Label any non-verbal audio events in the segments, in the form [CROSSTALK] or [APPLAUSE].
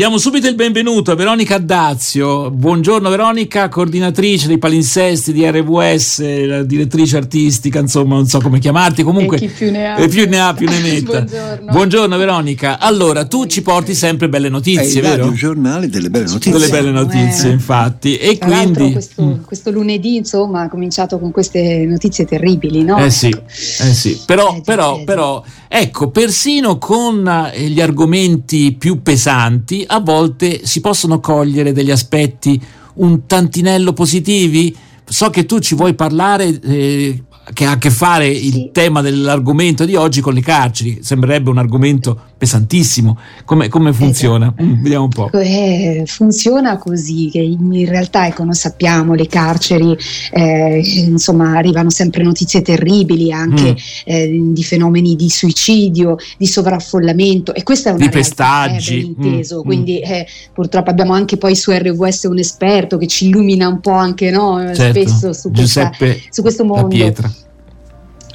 Diamo subito il benvenuto a Veronica Dazio. Buongiorno Veronica, coordinatrice dei palinsesti di RWS, la direttrice artistica, insomma, non so come chiamarti. Comunque, e chi più ne ha, eh, più, ne, ha più ne [LAUGHS] metta. Buongiorno. Buongiorno Veronica. Allora, tu ci porti sempre belle notizie, È il vero? giornale delle belle notizie. Delle belle notizie, Eh. infatti. E Tra quindi questo, Mm. questo lunedì insomma ha cominciato con queste notizie terribili, no? Eh sì, eh sì. Però, Eh però, eh però, ecco, persino con eh, gli argomenti più pesanti, a volte si possono cogliere degli aspetti un tantinello positivi. So che tu ci vuoi parlare, eh, che ha a che fare il Sì. tema dell'argomento di oggi con le carceri. Sembrerebbe un argomento pesantissimo. Come, come funziona? Esatto. Mm, vediamo un po'. Eh, funziona così che in realtà ecco noi sappiamo le carceri eh, insomma arrivano sempre notizie terribili anche Mm. eh, di fenomeni di suicidio di sovraffollamento e questa è una Di realtà, pestaggi. eh, ben inteso Mm, quindi eh, purtroppo abbiamo anche poi su RWS un esperto che ci illumina un po' anche no, eh, Certo, spesso su questa, su questo mondo Pietra.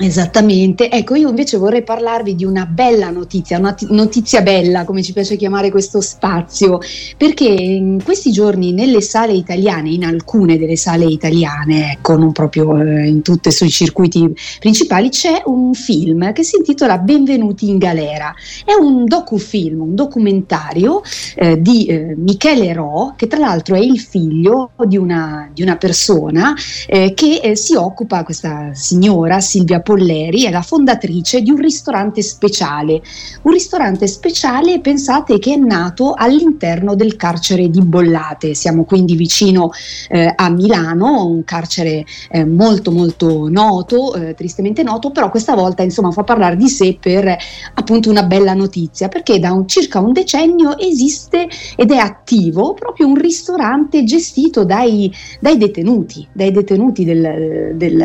Esattamente, ecco io invece vorrei parlarvi di una bella notizia, una ti- notizia bella come ci piace chiamare questo spazio, perché in questi giorni nelle sale italiane, in alcune delle sale italiane, ecco non proprio eh, in tutte sui circuiti principali, c'è un film che si intitola Benvenuti in galera, è un docufilm, un documentario eh, di eh, Michele Ro, che tra l'altro è il figlio di una, di una persona eh, che eh, si occupa, questa signora Silvia Polleri, è la fondatrice di un ristorante speciale. Un ristorante speciale, pensate, che è nato all'interno del carcere di Bollate. Siamo quindi vicino eh, a Milano, un carcere eh, molto molto noto, eh, tristemente noto, però questa volta insomma fa parlare di sé per appunto una bella notizia, perché da un- circa un decennio esiste ed è attivo proprio un ristorante gestito dai, dai detenuti, dai detenuti del, del,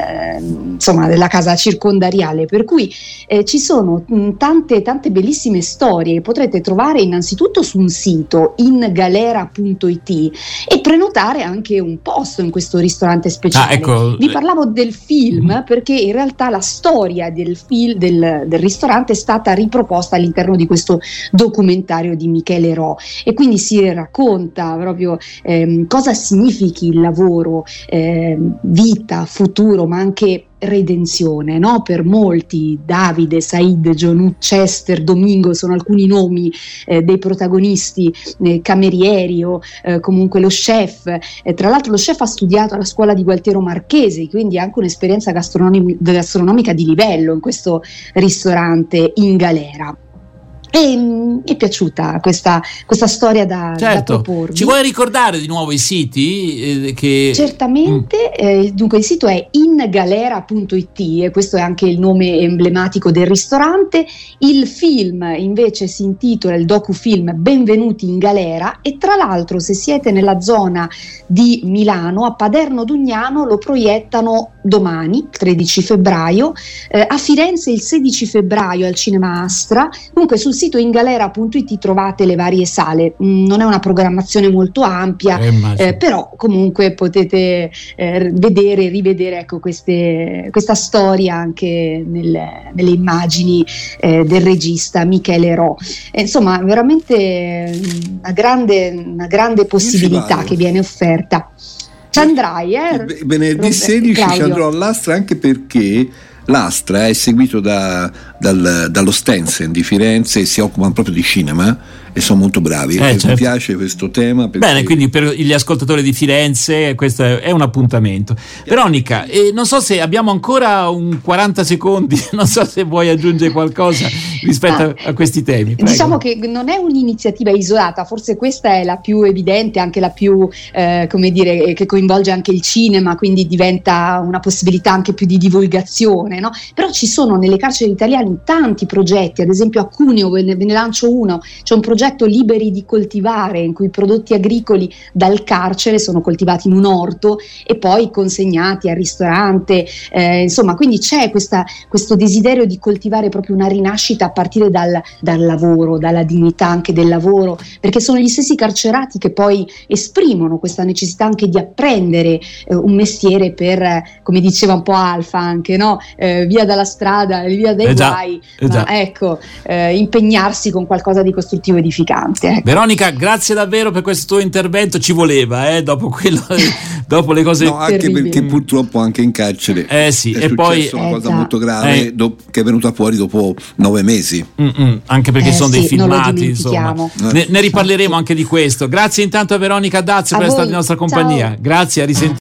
insomma, della casa circondariale, per cui eh, ci sono mh, tante, tante bellissime storie che potrete trovare innanzitutto su un sito ingalera.it e prenotare anche un posto in questo ristorante speciale. Ah, ecco. Vi parlavo del film Mhm. perché in realtà la storia del, fil- del- del ristorante è stata riproposta all'interno di questo documentario di Michele Ro e quindi si racconta proprio ehm, cosa significhi il lavoro, ehm, vita, futuro, ma anche redenzione, no? Per molti, Davide, Said, John Chester, Domingo sono alcuni nomi eh, dei protagonisti, eh, camerieri o eh, comunque lo chef. Eh, tra l'altro lo chef ha studiato alla scuola di Gualtiero Marchesi, quindi ha anche un'esperienza gastronomi- gastronomica di livello in questo ristorante in galera. E mm, mi è piaciuta questa, questa storia da, da Certo, proporvi. ci vuoi ricordare di nuovo i siti eh, che Certamente, eh, dunque il sito è ingalera.it e questo è anche il nome emblematico del ristorante. Il film invece si intitola il docufilm Benvenuti in galera e tra l'altro se siete nella zona di Milano, a Paderno Dugnano lo proiettano domani, 13 febbraio, eh, a Firenze il 16 febbraio al Cinema Astra. Comunque sul sito ingalera.it trovate le varie sale. Mm, non è una programmazione molto ampia, Eh, eh, però comunque potete eh, vedere, rivedere ecco, queste- questa storia anche nel- nelle immagini eh, del regista Michele Ro. Eh, insomma, veramente eh, una grande, una grande possibilità che viene offerta. Ci andrai, eh? Venerdì Robert- 16 ci Claudio. andrò all'Astra anche perché l'Astra è seguito da- dal- dallo Stensen di Firenze e si occupano proprio di cinema e sono molto bravi. Eh, E certo. Mi piace questo tema. perché- Bene, quindi per gli ascoltatori di Firenze questo è, è un appuntamento. Veronica, eh, non so se abbiamo ancora un 40 secondi, [LAUGHS] non so se vuoi aggiungere qualcosa [LAUGHS] rispetto a, a questi temi. prego. Diciamo che non è un'iniziativa isolata, forse questa è la più evidente, anche la più, eh, come dire, eh, che coinvolge anche il cinema, quindi diventa una possibilità anche più di divulgazione, no? Però ci sono nelle carceri italiane tanti progetti, ad esempio a Cuneo, ve ne, ve ne lancio uno, c'è un progetto Liberi di coltivare, in cui i prodotti agricoli dal carcere sono coltivati in un orto e poi consegnati al ristorante, eh, insomma, quindi c'è questa, questo desiderio di coltivare proprio una rinascita a partire dal, dal lavoro, dalla dignità anche del lavoro, perché sono gli stessi carcerati che poi esprimono questa necessità anche di apprendere eh, un mestiere per, eh, come diceva un po' Alfa anche, no? Eh, via dalla strada, via dai Eh già. mai, Eh ma ecco, eh, impegnarsi con qualcosa di costruttivo e edificante. ecco. Veronica, grazie davvero per questo tuo intervento. Ci voleva, eh, dopo, quello, [LAUGHS] dopo le cose. No, anche perché purtroppo anche in carcere Eh sì, è e poi- una Eh cosa già. molto grave Eh. do- che è venuta fuori dopo nove mesi. Mm-mm, anche perché Eh sono dei sì, lo filmati, insomma. Ne, ne riparleremo anche di questo. Grazie intanto a Veronica Dazio A per essere stata in nostra ciao. compagnia. Grazie, a risentire.